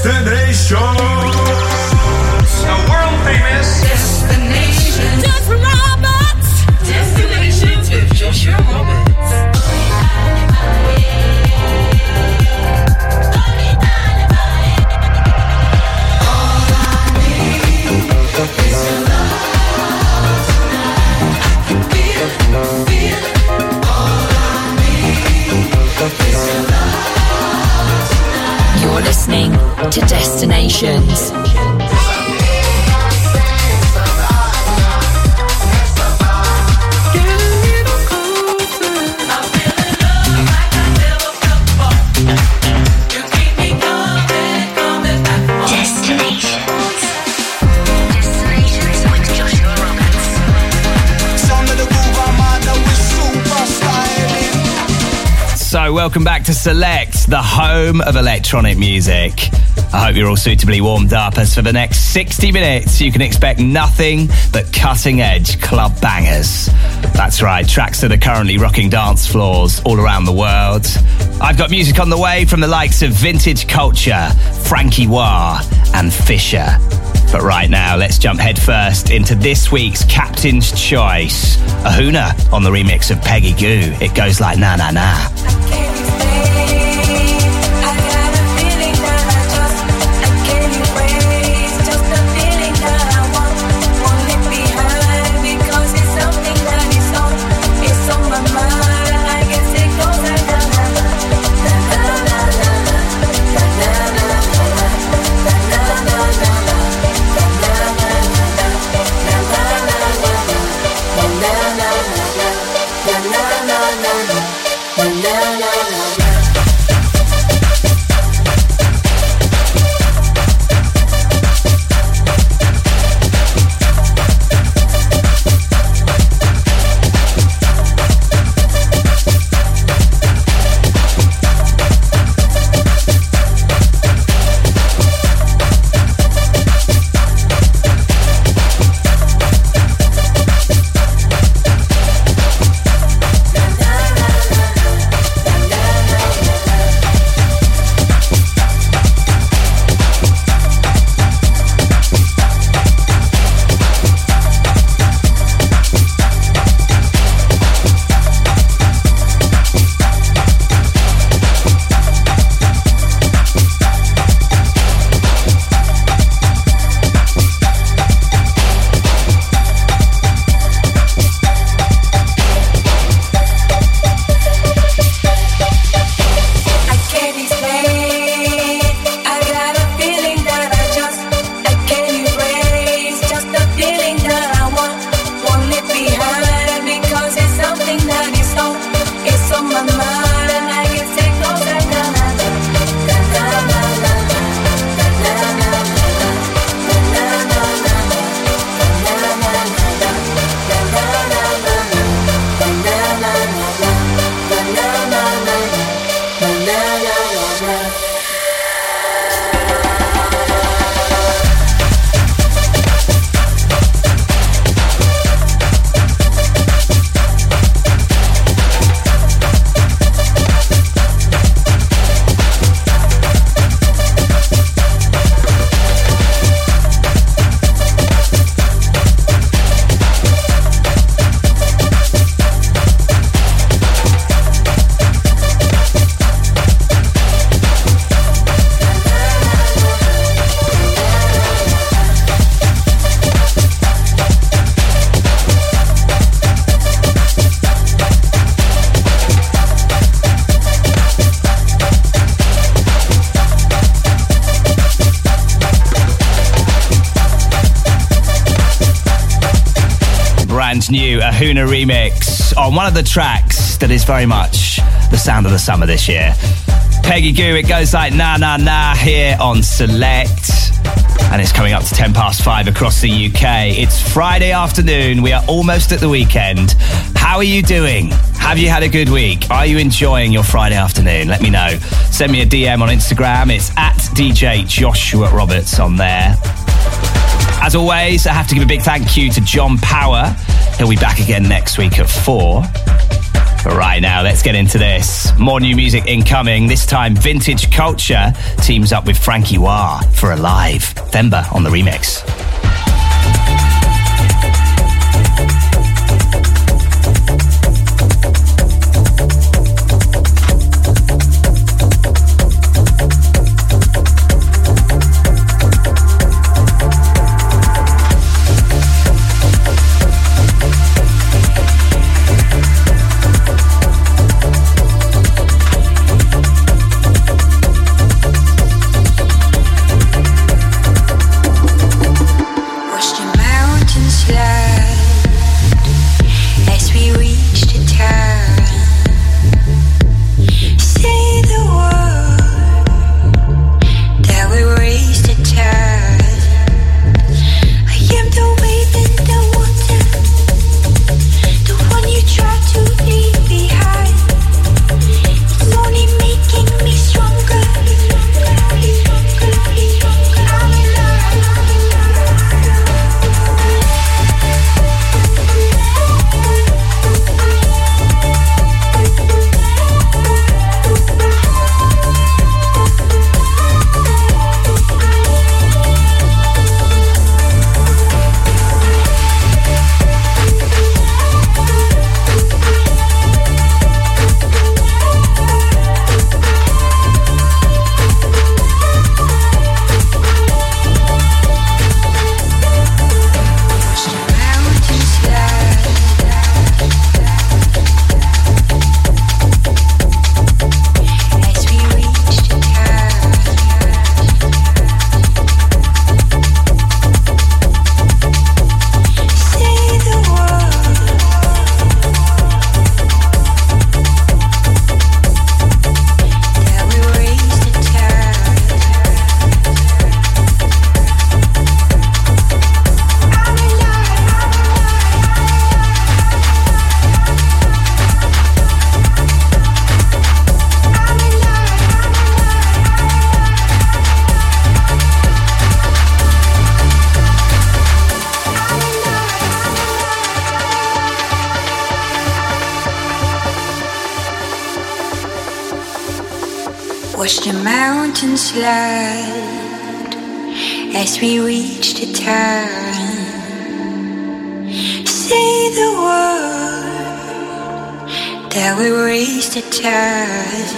destination. Welcome back to Select, the home of electronic music. I hope you're all suitably warmed up as for the next 60 minutes you can expect nothing but cutting edge club bangers. That's right, tracks that are currently rocking dance floors all around the world. I've got music on the way from the likes of Vintage Culture, Franky Wah, and Fisher. But right now, let's jump headfirst into this week's Captain's Choice. Ahuna on the remix of Peggy Gou. It goes like na na na. Ahuna remix on one of the tracks that is very much the sound of the summer this year. Peggy Gou, it goes like na na na here on Select. And it's coming up to 10 past 5 across the UK. It's Friday afternoon. We are almost at the weekend. How are you doing? Have you had a good week? Are you enjoying your Friday afternoon? Let me know. Send me a DM on Instagram. It's at DJ Joshua Roberts on there. As always, I have to give a big thank you to John Power He'll be back again next week at four. But right now, let's get into this. More new music incoming. This time, Vintage Culture teams up with Franky Wah for Alive. Themba on the remix. slide as we reach the turn. Say the word that we raise the tide.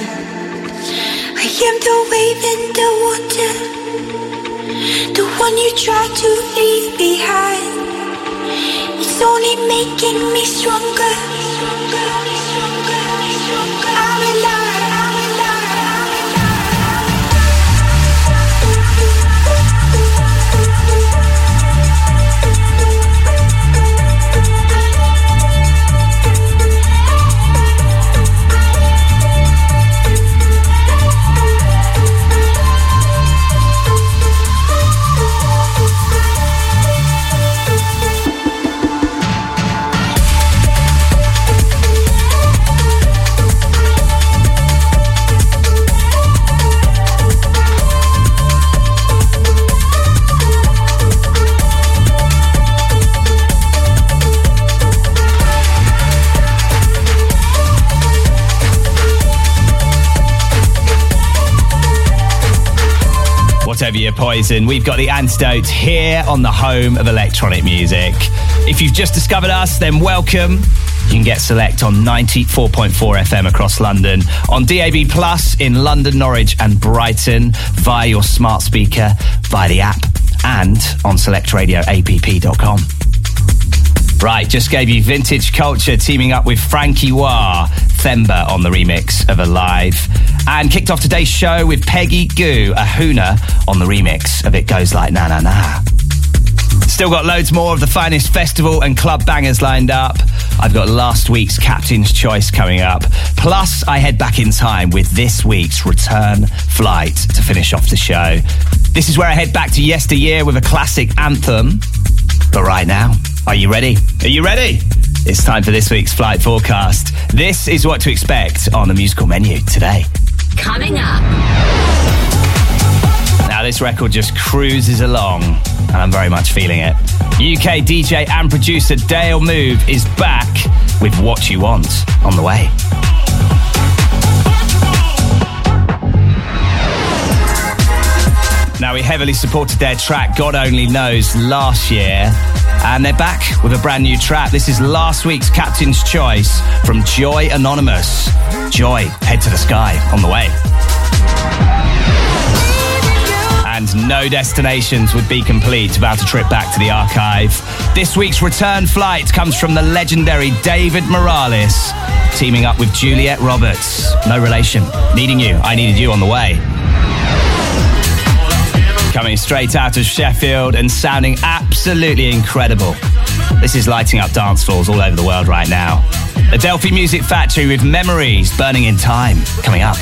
I am the wave in the water, the one you try to leave behind. It's only making me stronger. Poison. We've got the antidote here on the home of electronic music. If you've just discovered us, then welcome. You can get Select on 94.4 FM across London, on DAB Plus in London, Norwich, and Brighton, via your smart speaker, via the app, and on selectradioapp.com. Right, just gave you Vintage Culture teaming up with Franky Wah, Themba on the remix of Alive. And kicked off today's show with Peggy Gou, Ahuna on the remix of It Goes Like Na Na Na. Still got loads more of the finest festival and club bangers lined up. I've got last week's Captain's Choice coming up. Plus, I head back in time with this week's return flight to finish off the show. This is where I head back to yesteryear with a classic anthem. But right now, are you ready? Are you ready? It's time for this week's flight forecast. This is what to expect on the musical menu today. Coming up. Now, this record just cruises along, and I'm very much feeling it. UK DJ and producer Dale Move is back with What You Want on the way. Now, we heavily supported their track God Only Knows last year, and they're back with a brand new track. This is last week's Captain's Choice from Joy Anonymous. Joy, head to the sky on the way. And no destinations would be complete without a trip back to the archive. This week's return flight comes from the legendary David Morales, teaming up with Juliet Roberts. No relation. Needing you, I needed you on the way. Coming straight out of Sheffield and sounding absolutely incredible. This is lighting up dance floors all over the world right now. Adelphi Music Factory with Memories Burning in Time coming up.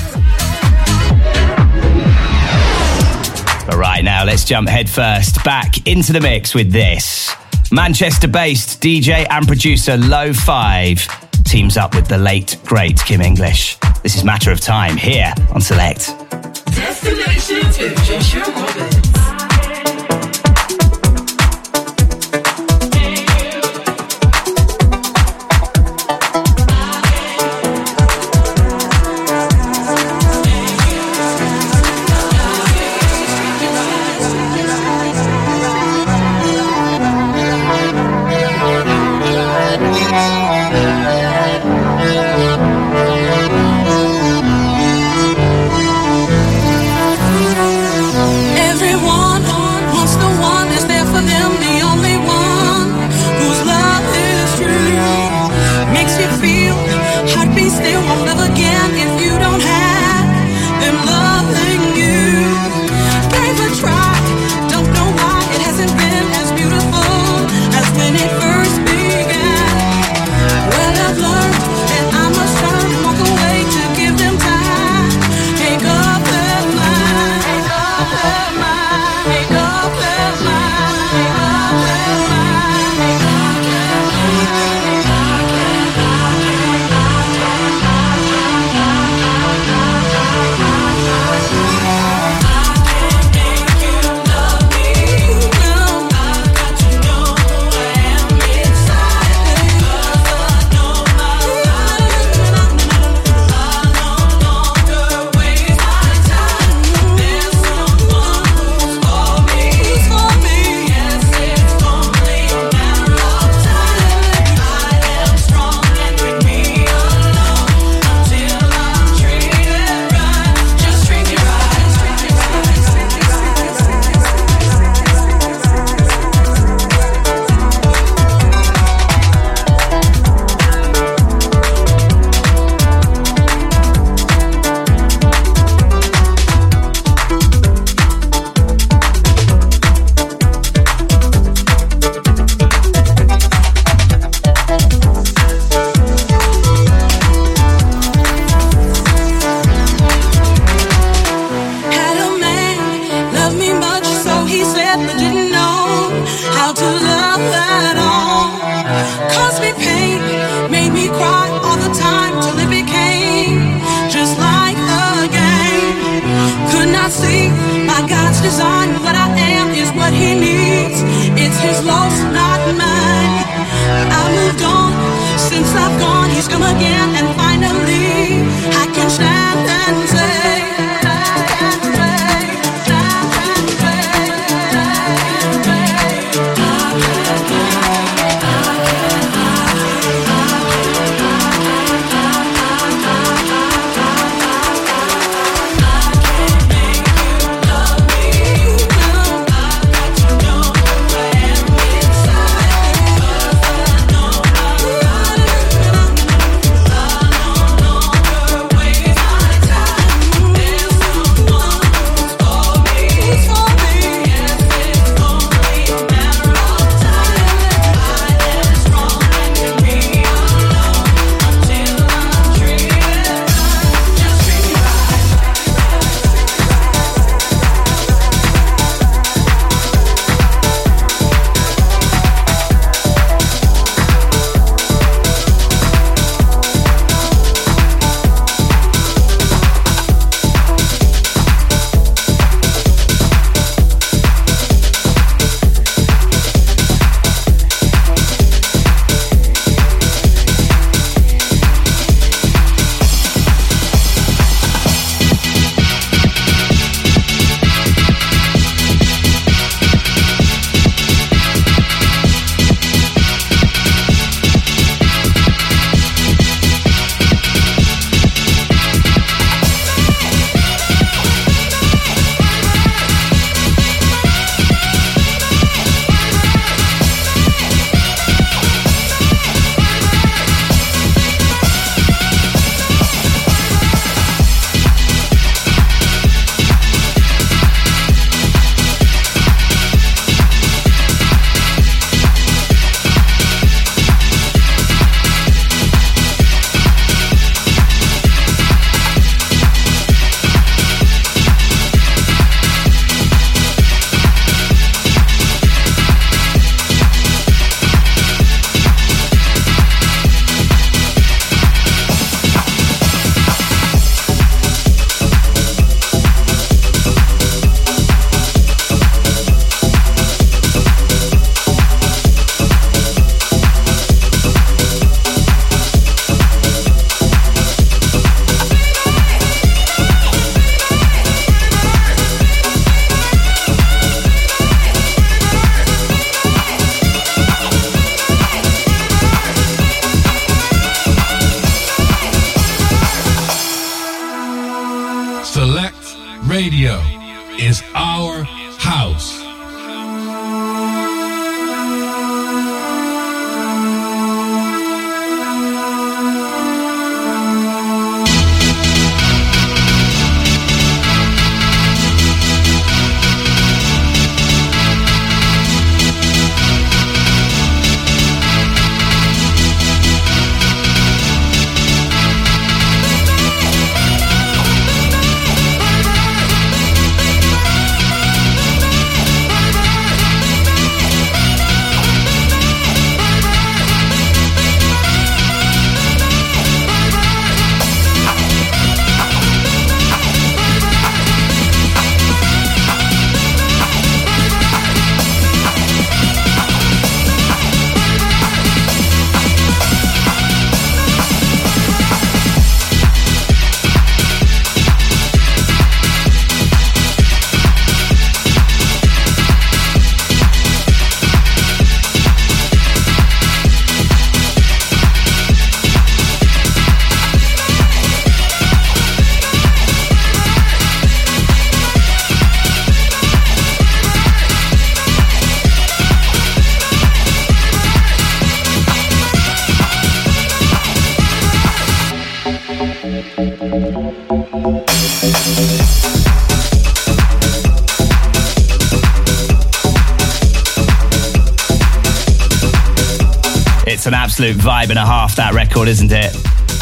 But right now, let's jump headfirst back into the mix with this. Manchester based DJ and producer Low Five teams up with the late, great Kim English. This is Matter of Time here on Select. Destination to Joshua Roberts. Absolute vibe and a half, that record, isn't it?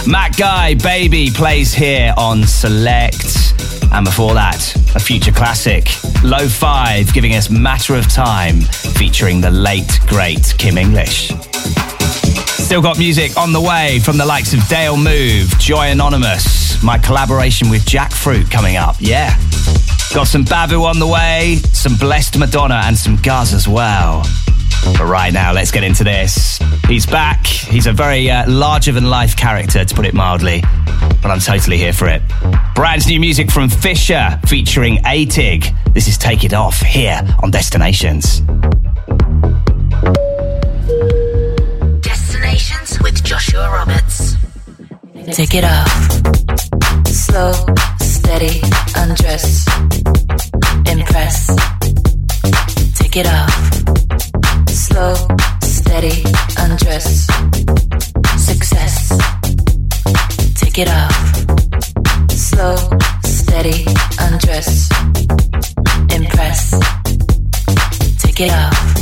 Matt Guy, Baby, plays here on Select. And before that, a future classic, Low Five, giving us Matter of Time, featuring the late, great Kim English. Still got music on the way from the likes of Dale Move, Joy Anonymous, my collaboration with Jackfruit coming up. Yeah. Got some Babu on the way, some Blessed Madonna, and some Gaz as well. But right now, let's get into this. He's back. He's a very uh, larger than life character, to put it mildly. But I'm totally here for it. Brand new music from Fisher featuring AATIG. This is Take It Off here on Destinations. Destinations with Joshua Roberts. Take it off. Slow, steady, undress. Impress. Take it off slow, steady, undress. Success. Take it off. Slow, steady, undress. Impress. Take it off.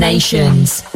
To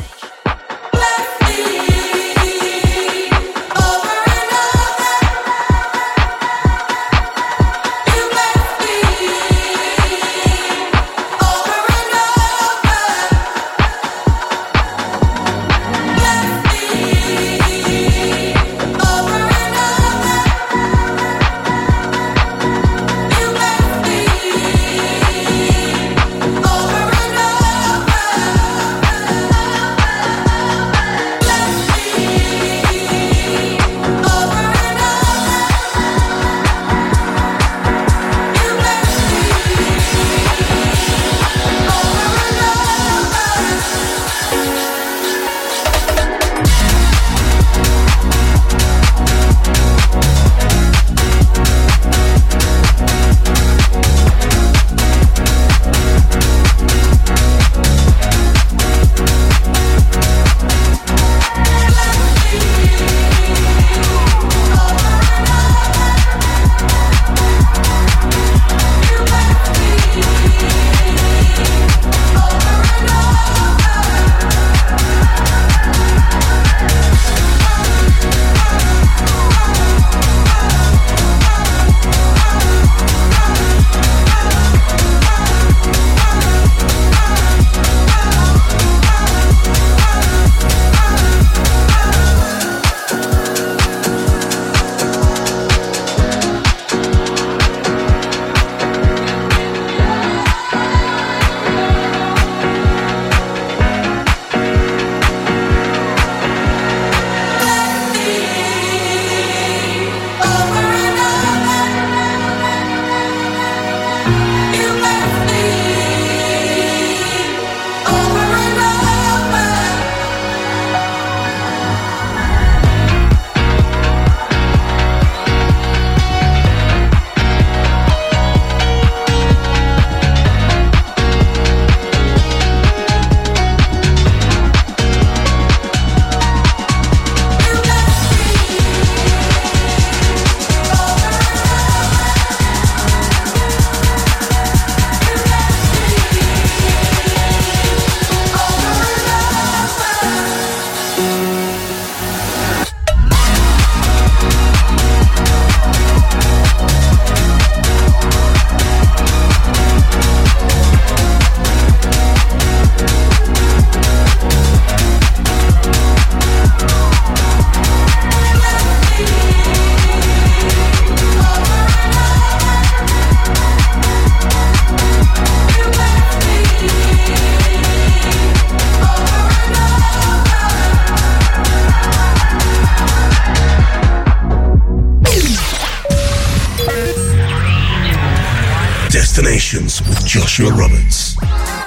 destinations. With Joshua Roberts.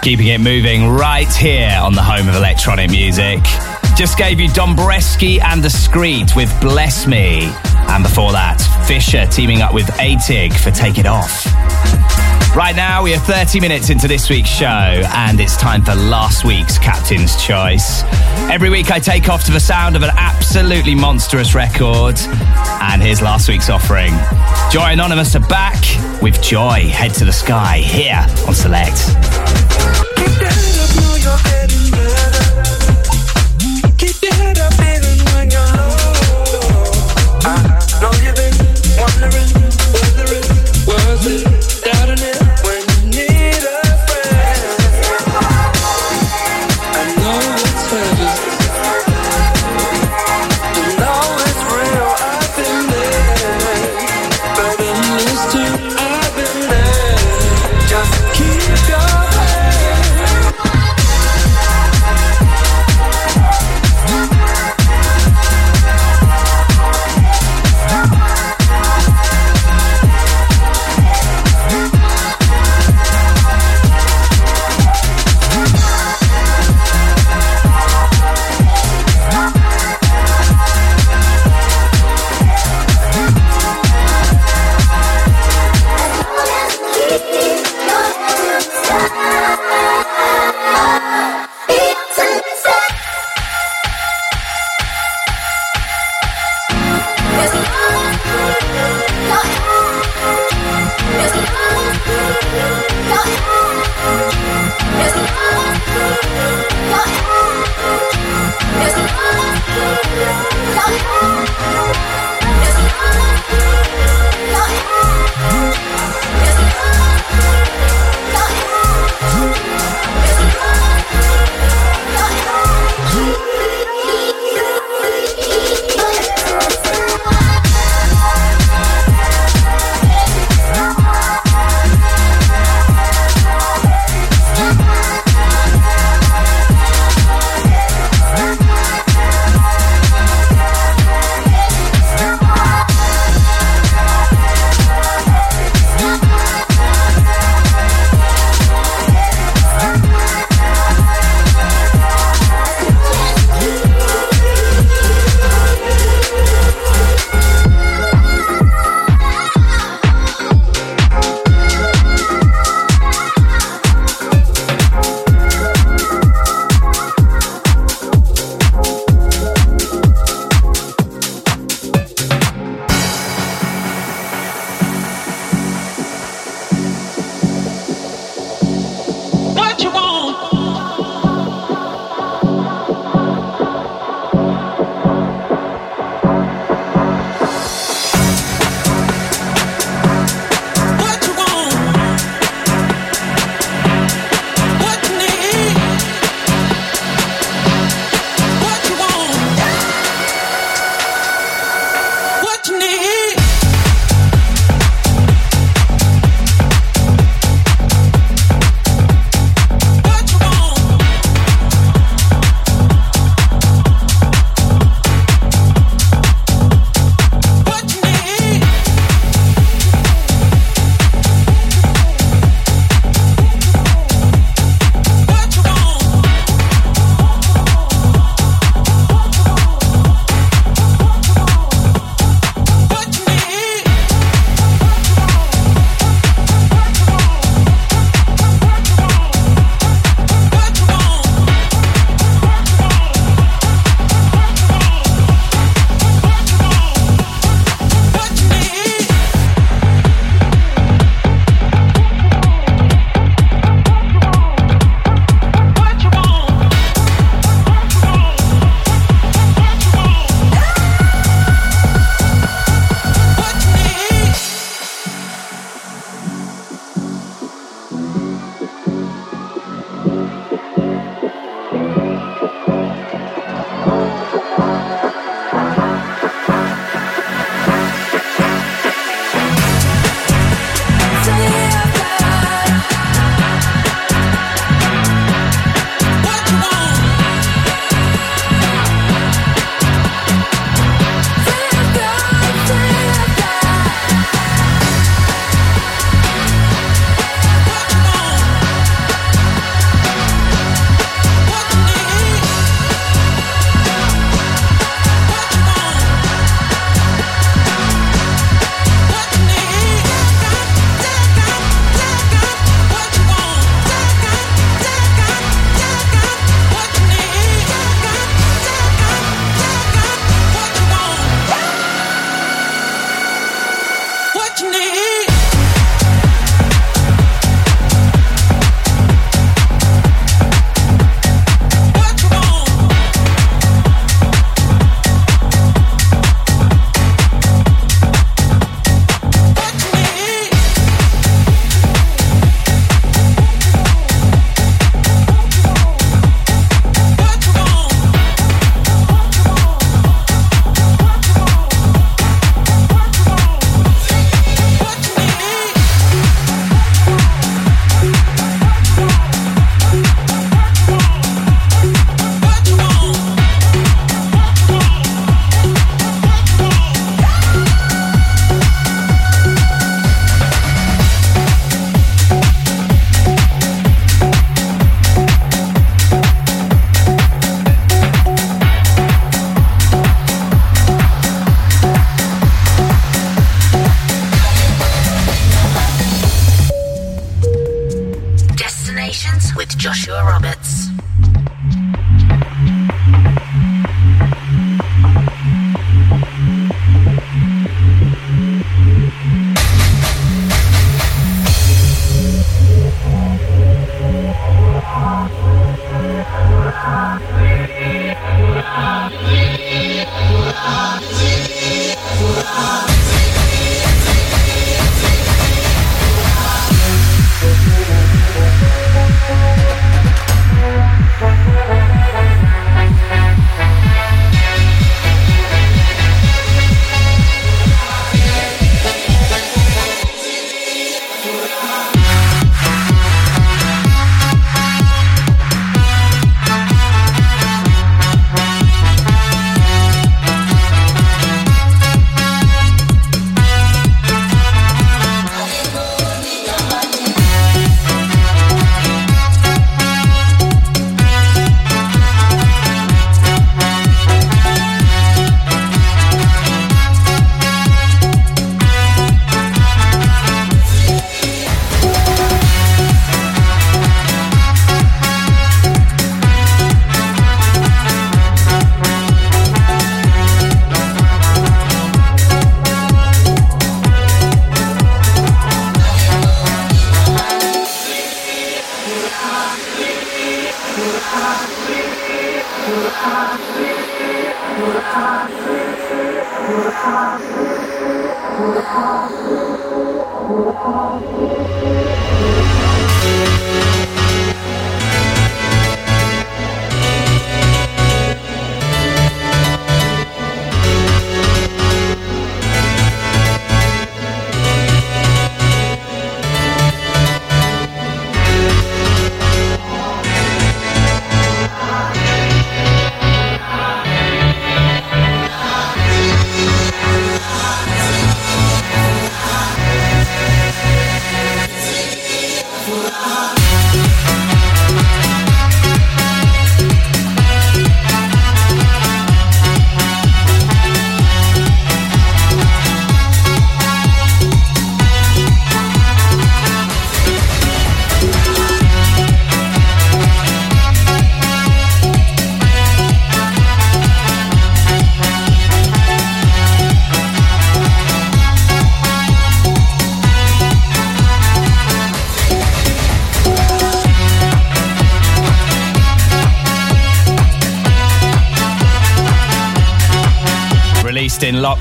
Keeping it moving right here on the home of electronic music. Just gave you Dombresky and Discreet with Bless Me. And before that, Fisher teaming up with AATIG for Take It Off. Right now, we are 30 minutes into this week's show, and it's time for last week's Captain's Choice. Every week, I take off to the sound of an absolutely monstrous record, and here's last week's offering. Joy Anonymous are back with Joy. Head to the sky here on Select.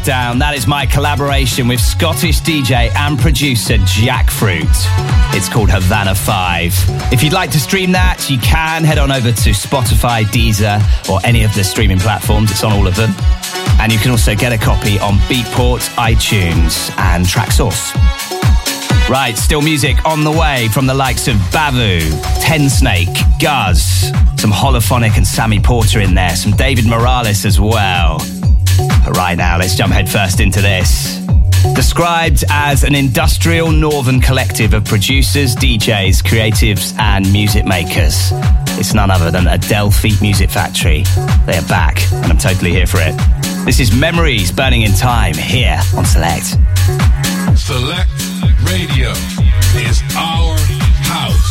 Lockdown. That is my collaboration with Scottish DJ and producer Jackfruit. It's called Havana 5. If you'd like to stream that, you can head on over to Spotify, Deezer, or any of the streaming platforms. It's on all of them. And you can also get a copy on Beatport, iTunes, and Traxsource. Right, still music on the way from the likes of Bavu, Snake, Guz, some Holophonic and Sammy Porter in there, some David Morales as well. Right now, let's jump headfirst into this. Described as an industrial northern collective of producers, DJs, creatives, and music makers, it's none other than Adelphi Music Factory. They are back, and I'm totally here for it. This is Memories Burning in Time here on Select. Select Radio is our house.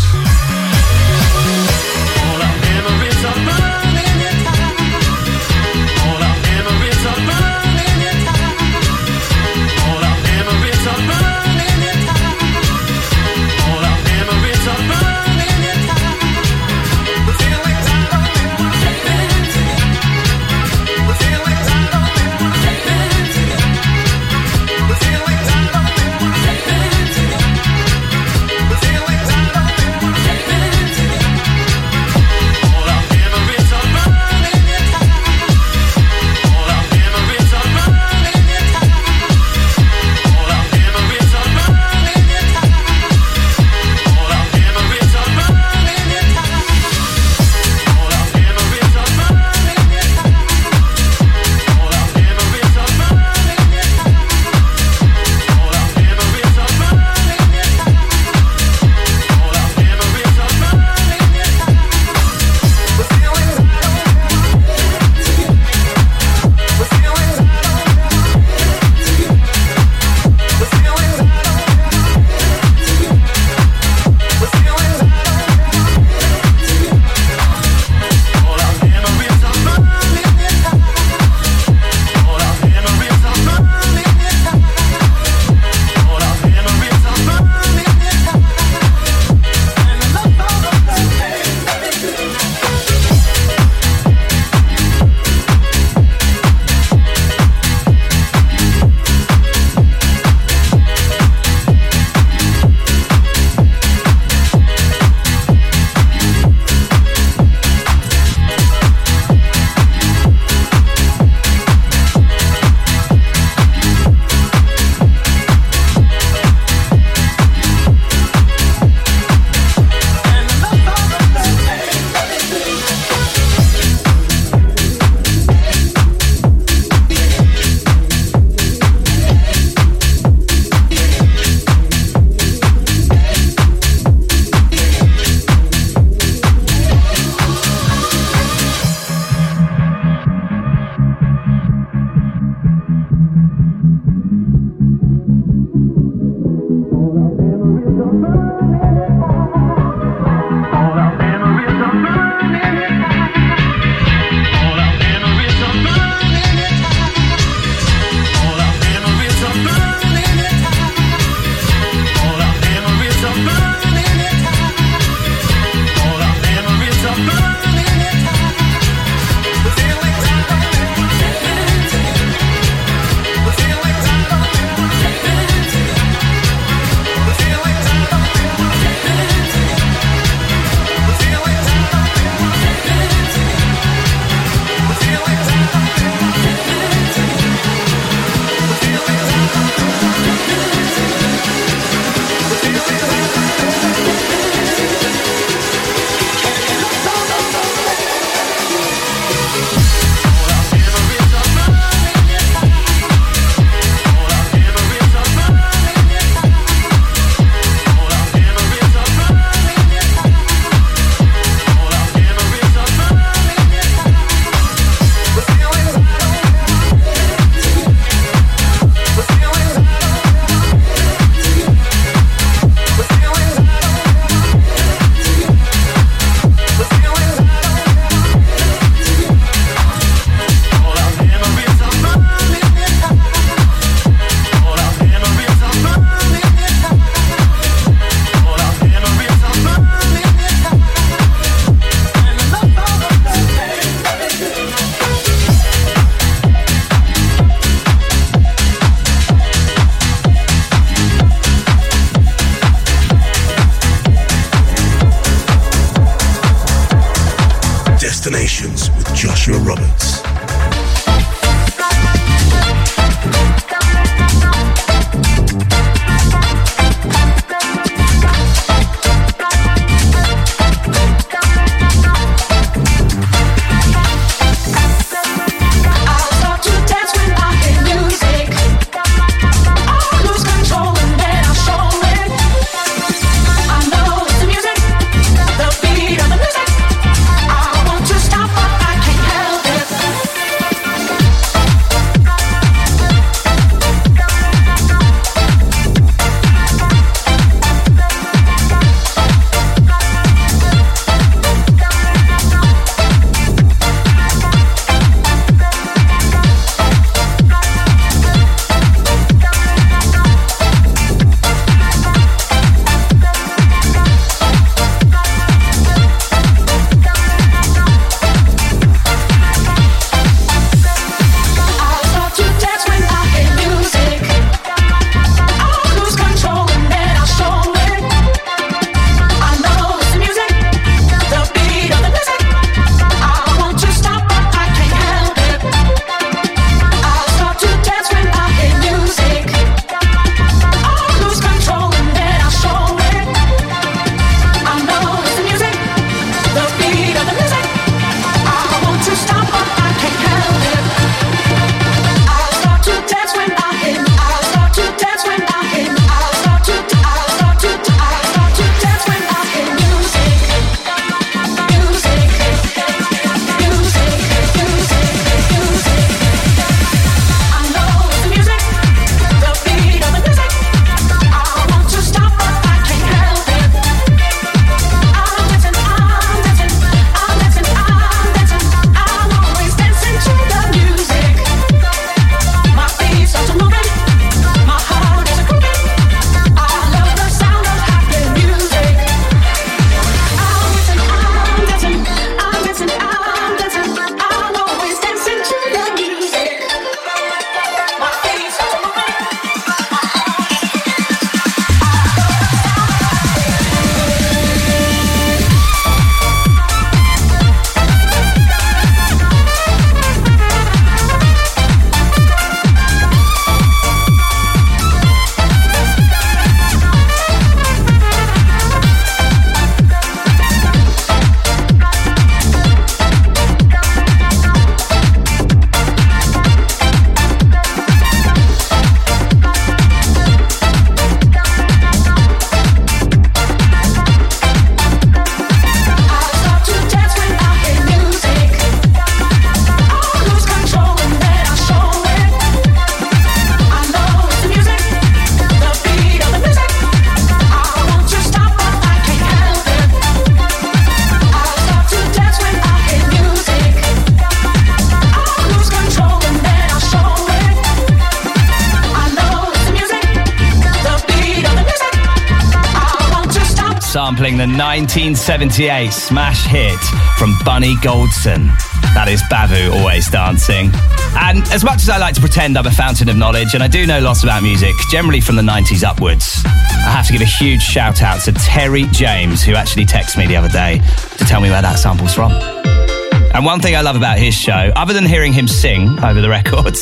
1978 smash hit from Bunny Goldson. That is Bavu always dancing. And as much as I like to pretend I'm a fountain of knowledge, and I do know lots about music, generally from the 90s upwards, I have to give a huge shout out to Terry James, who actually texted me the other day to tell me where that sample's from. And one thing I love about his show, other than hearing him sing over the records,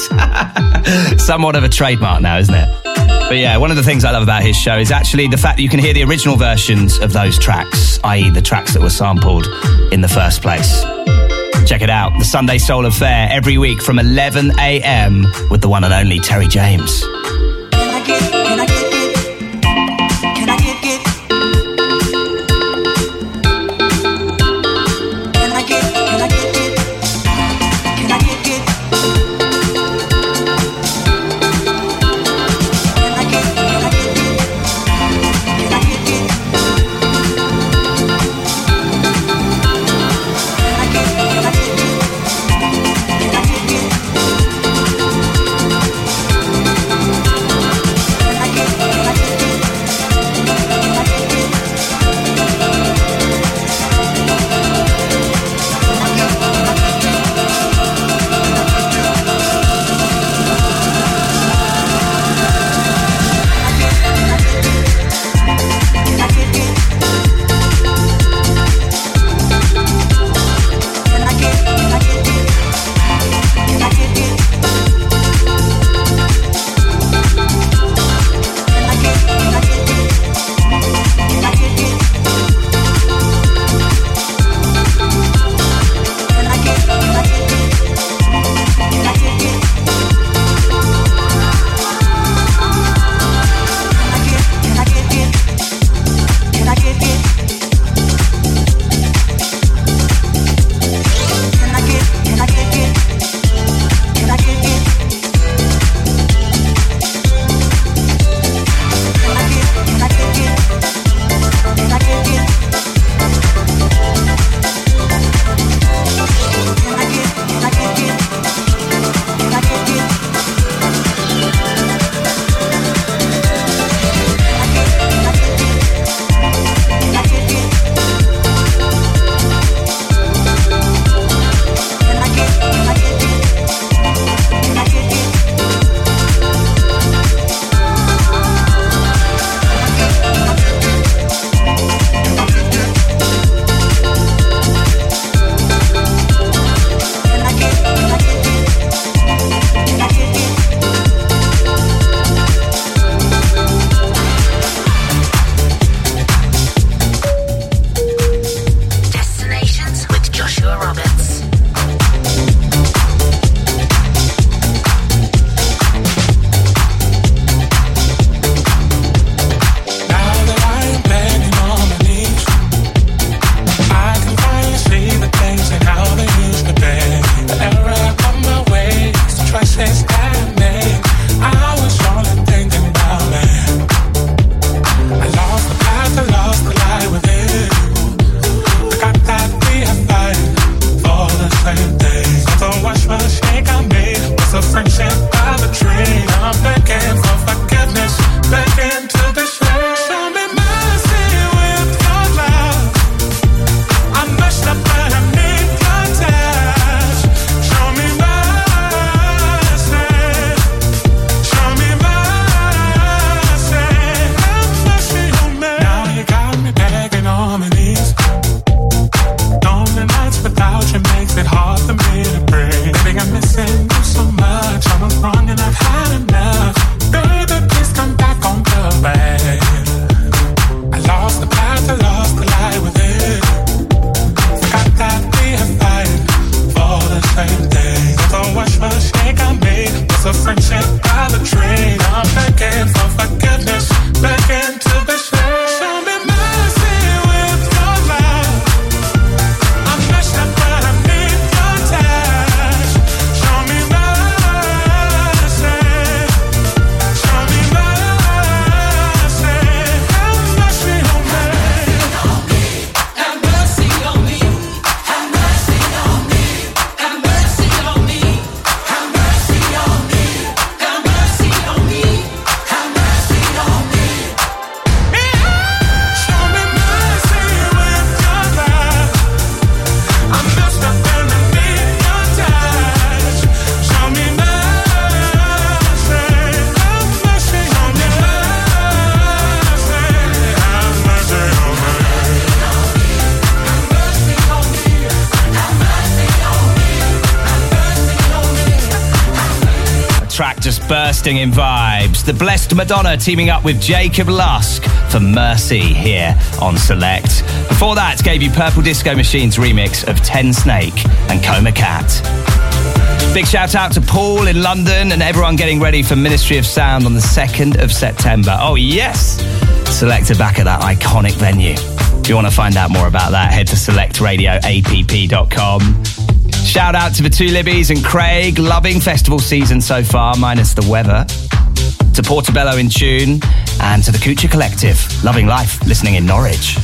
somewhat of a trademark now, isn't it? But yeah, one of the things I love about his show is actually the fact that you can hear the original versions of those tracks, i.e., the tracks that were sampled in the first place. Check it out, the Sunday Soul Affair, every week from 11 a.m. with the one and only Terry James. Bursting in vibes. The Blessed Madonna teaming up with Jacob Lusk for Mercy here on Select. Before that, gave you Purple Disco Machine's remix of Tensnake and Coma Cat. Big shout out to Paul in London and everyone getting ready for Ministry of Sound on the 2nd of September. Oh, yes! Selector back at that iconic venue. If you want to find out more about that, head to selectradioapp.com. Shout out to the two Libbies and Craig, loving festival season so far, minus the weather. To Portobello in tune, and to the Kucha Collective, loving life, listening in Norwich.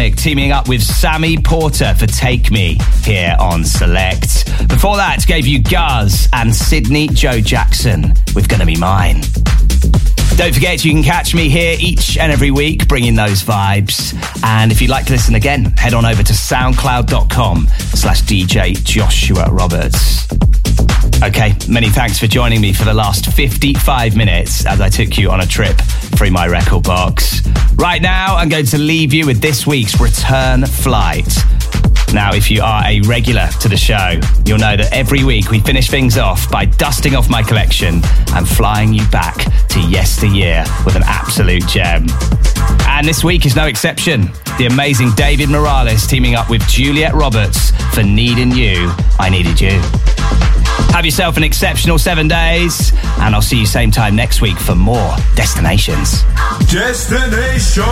Polyphonic teaming up with Sammy Porter for Take Me here on Select. Before that, gave you Guz and Sydney Joe Jackson with Gonna Be Mine. Don't forget, you can catch me here each and every week bringing those vibes. And if you'd like to listen again, head on over to soundcloud.com slash DJ Joshua Roberts. Okay, many thanks for joining me for the last 55 minutes as I took you on a trip through my record box. Right now, I'm going to leave you with this week's return flight. Now, if you are a regular to the show, you'll know that every week we finish things off by dusting off my collection and flying you back to yesteryear with an absolute gem. And this week is no exception. The amazing David Morales teaming up with Juliet Roberts for Needing You, I Needed You. Have yourself an exceptional seven days, and I'll see you same time next week for more destinations. Destinations.